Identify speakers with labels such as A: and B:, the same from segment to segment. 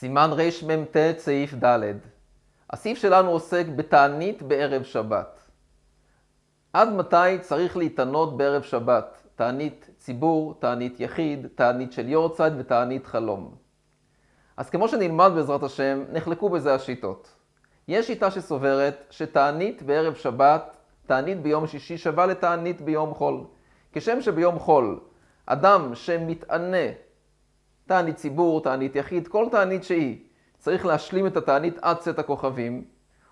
A: סימן רמ"ט סעיף ד' הסעיף שלנו עוסק בתענית בערב שבת. עד מתי צריך להתענות בערב שבת? תענית ציבור, תענית יחיד, תענית של יורצייט ותענית חלום. אז כמו שנלמד בעזרת השם, נחלקו בזה השיטות. יש שיטה שסוברת שתענית בערב שבת, תענית ביום שישי שווה לתענית ביום חול. כשם שביום חול, אדם שמתענה תענית ציבור, תענית יחיד, כל תענית שהיא, צריך להשלים את התענית עד צאת הכוכבים.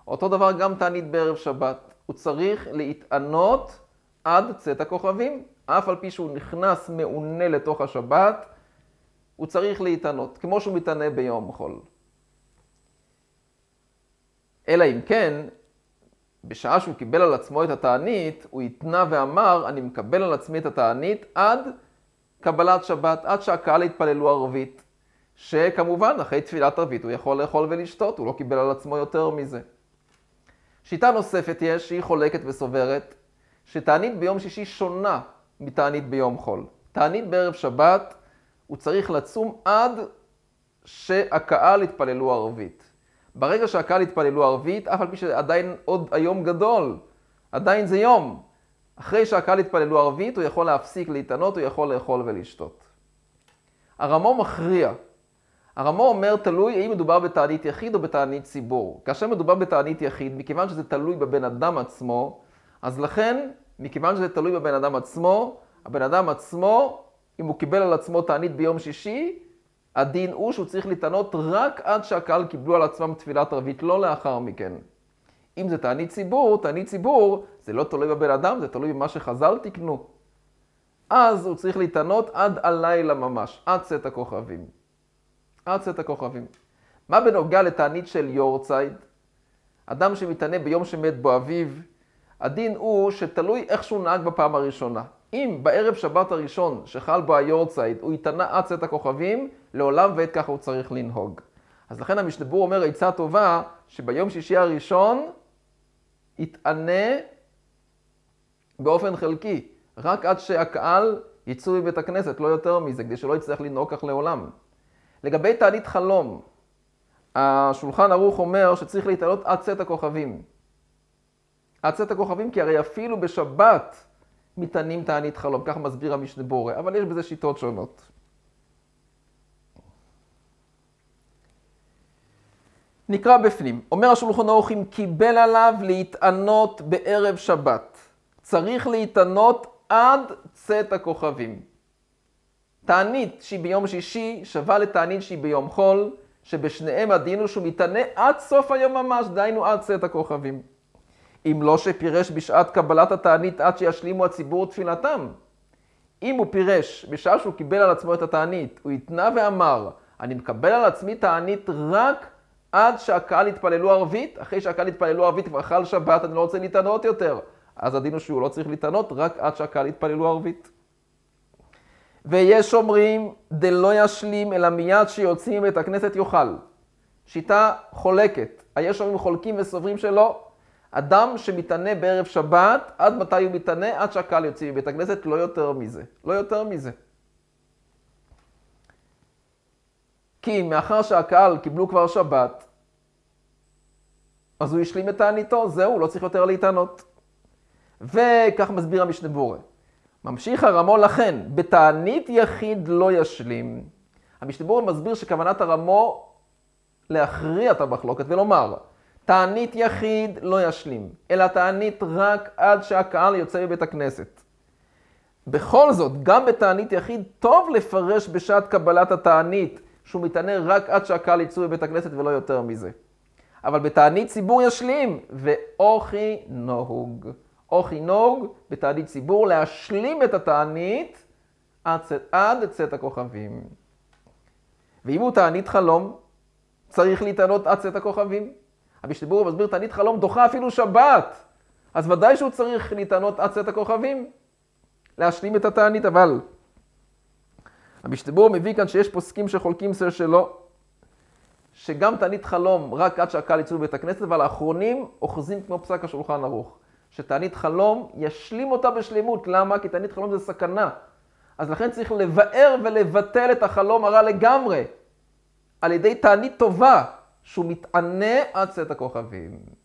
A: אותו דבר גם תענית בערב שבת. הוא צריך להתענות עד צאת הכוכבים. אף על פי שהוא נכנס מעונה לתוך השבת, הוא צריך להתענות, כמו שהוא מתענה ביום חול. אלא אם כן, בשעה שהוא קיבל על עצמו את התענית, הוא התנה ואמר, אני מקבל על עצמי את התענית עד קבלת שבת, עד שהקהל יתפללו ערבית. שכמובן, אחרי תפילת ערבית הוא יכול לאכול ולשתות, הוא לא קיבל על עצמו יותר מזה. שיטה נוספת יש, שהיא חולקת וסוברת, שתענית ביום שישי שונה מתענית ביום חול. תענית בערב שבת, הוא צריך לצום עד שהקהל יתפללו ערבית. ברגע שהקהל יתפללו ערבית, אף על פי שעדיין עוד היום גדול, עדיין זה יום, אחרי שהקהל יתפללו ערבית, הוא יכול להפסיק להתענות, הוא יכול לאכול ולשתות. הרמו מכריע. הרמו אומר, תלוי האם מדובר בתענית יחיד או בתענית ציבור. כאשר מדובר בתענית יחיד, מכיוון שזה תלוי בבן אדם עצמו, אז לכן, מכיוון שזה תלוי בבן אדם עצמו, הבן אדם עצמו, אם הוא קיבל על עצמו תענית ביום שישי, הדין הוא שהוא צריך להתענות רק עד שהקהל קיבלו על עצמם תפילת ערבית, לא לאחר מכן. אם זה תענית ציבור, תענית ציבור, זה לא תלוי בבן אדם, זה תלוי במה שחז"ל תיקנו. אז הוא צריך להתענות עד הלילה ממש, עד צאת הכוכבים. עד צאת הכוכבים. מה בנוגע לתענית של יורצייד? אדם שמתענה ביום שמת בו אביו, הדין הוא שתלוי איך שהוא נהג בפעם הראשונה. אם בערב שבת הראשון שחל בו היורצייד הוא התענה עד צאת הכוכבים, לעולם ועת ככה הוא צריך לנהוג. אז לכן המשתבור אומר עצה טובה, שביום שישי הראשון יתענה באופן חלקי, רק עד שהקהל יצאו מבית הכנסת, לא יותר מזה, כדי שלא יצטרך לנהוג כך לעולם. לגבי תענית חלום, השולחן ערוך אומר שצריך להתעלות עד צאת הכוכבים. עד צאת הכוכבים, כי הרי אפילו בשבת מתענים תענית חלום, כך מסביר המשנה בורא, אבל יש בזה שיטות שונות. נקרא בפנים. אומר השולחון ערוך אם קיבל עליו להתענות בערב שבת. צריך להתענות עד צאת הכוכבים. תענית שהיא ביום שישי שווה לתענית שהיא ביום חול, שבשניהם הדין הוא שהוא מתענה עד סוף היום ממש, דהיינו עד צאת הכוכבים. אם לא שפירש בשעת קבלת התענית עד שישלימו הציבור תפילתם. אם הוא פירש בשעה שהוא קיבל על עצמו את התענית, הוא התנה ואמר, אני מקבל על עצמי תענית רק עד שהקהל יתפללו ערבית, אחרי שהקהל יתפללו ערבית כבר חל שבת, אני לא רוצה להתענות יותר. אז הדין הוא שהוא לא צריך להתענות רק עד שהקהל יתפללו ערבית. ויש אומרים, דלא ישלים, אלא מיד שיוצאים מבית הכנסת יאכל. שיטה חולקת. היש אומרים חולקים וסוברים שלא. אדם שמתענה בערב שבת, עד מתי הוא מתענה? עד שהקהל יוצא מבית הכנסת, לא יותר מזה. לא יותר מזה. כי מאחר שהקהל קיבלו כבר שבת, אז הוא השלים את תעניתו, זהו, לא צריך יותר להתענות. וכך מסביר המשנה בורא. ממשיך הרמו לכן, בתענית יחיד לא ישלים. המשנה בורא מסביר שכוונת הרמו להכריע את המחלוקת ולומר, תענית יחיד לא ישלים, אלא תענית רק עד שהקהל יוצא מבית הכנסת. בכל זאת, גם בתענית יחיד טוב לפרש בשעת קבלת התענית שהוא מתענה רק עד שהקהל יצאו מבית הכנסת ולא יותר מזה. אבל בתענית ציבור ישלים, ואוכי נהוג. אוכי נהוג בתענית ציבור להשלים את התענית עד, עד צאת הכוכבים. ואם הוא תענית חלום, צריך להתענות עד צאת הכוכבים. המשתבור מסביר תענית חלום דוחה אפילו שבת. אז ודאי שהוא צריך להתענות עד צאת הכוכבים. להשלים את התענית, אבל המשתבור מביא כאן שיש פוסקים שחולקים סר שלו, שגם תענית חלום רק עד שהקהל יצאו בבית הכנסת, אבל האחרונים אוחזים כמו פסק השולחן ערוך. שתענית חלום ישלים אותה בשלמות. למה? כי תענית חלום זה סכנה. אז לכן צריך לבאר ולבטל את החלום הרע לגמרי. על ידי תענית טובה, שהוא מתענה עד צאת הכוכבים.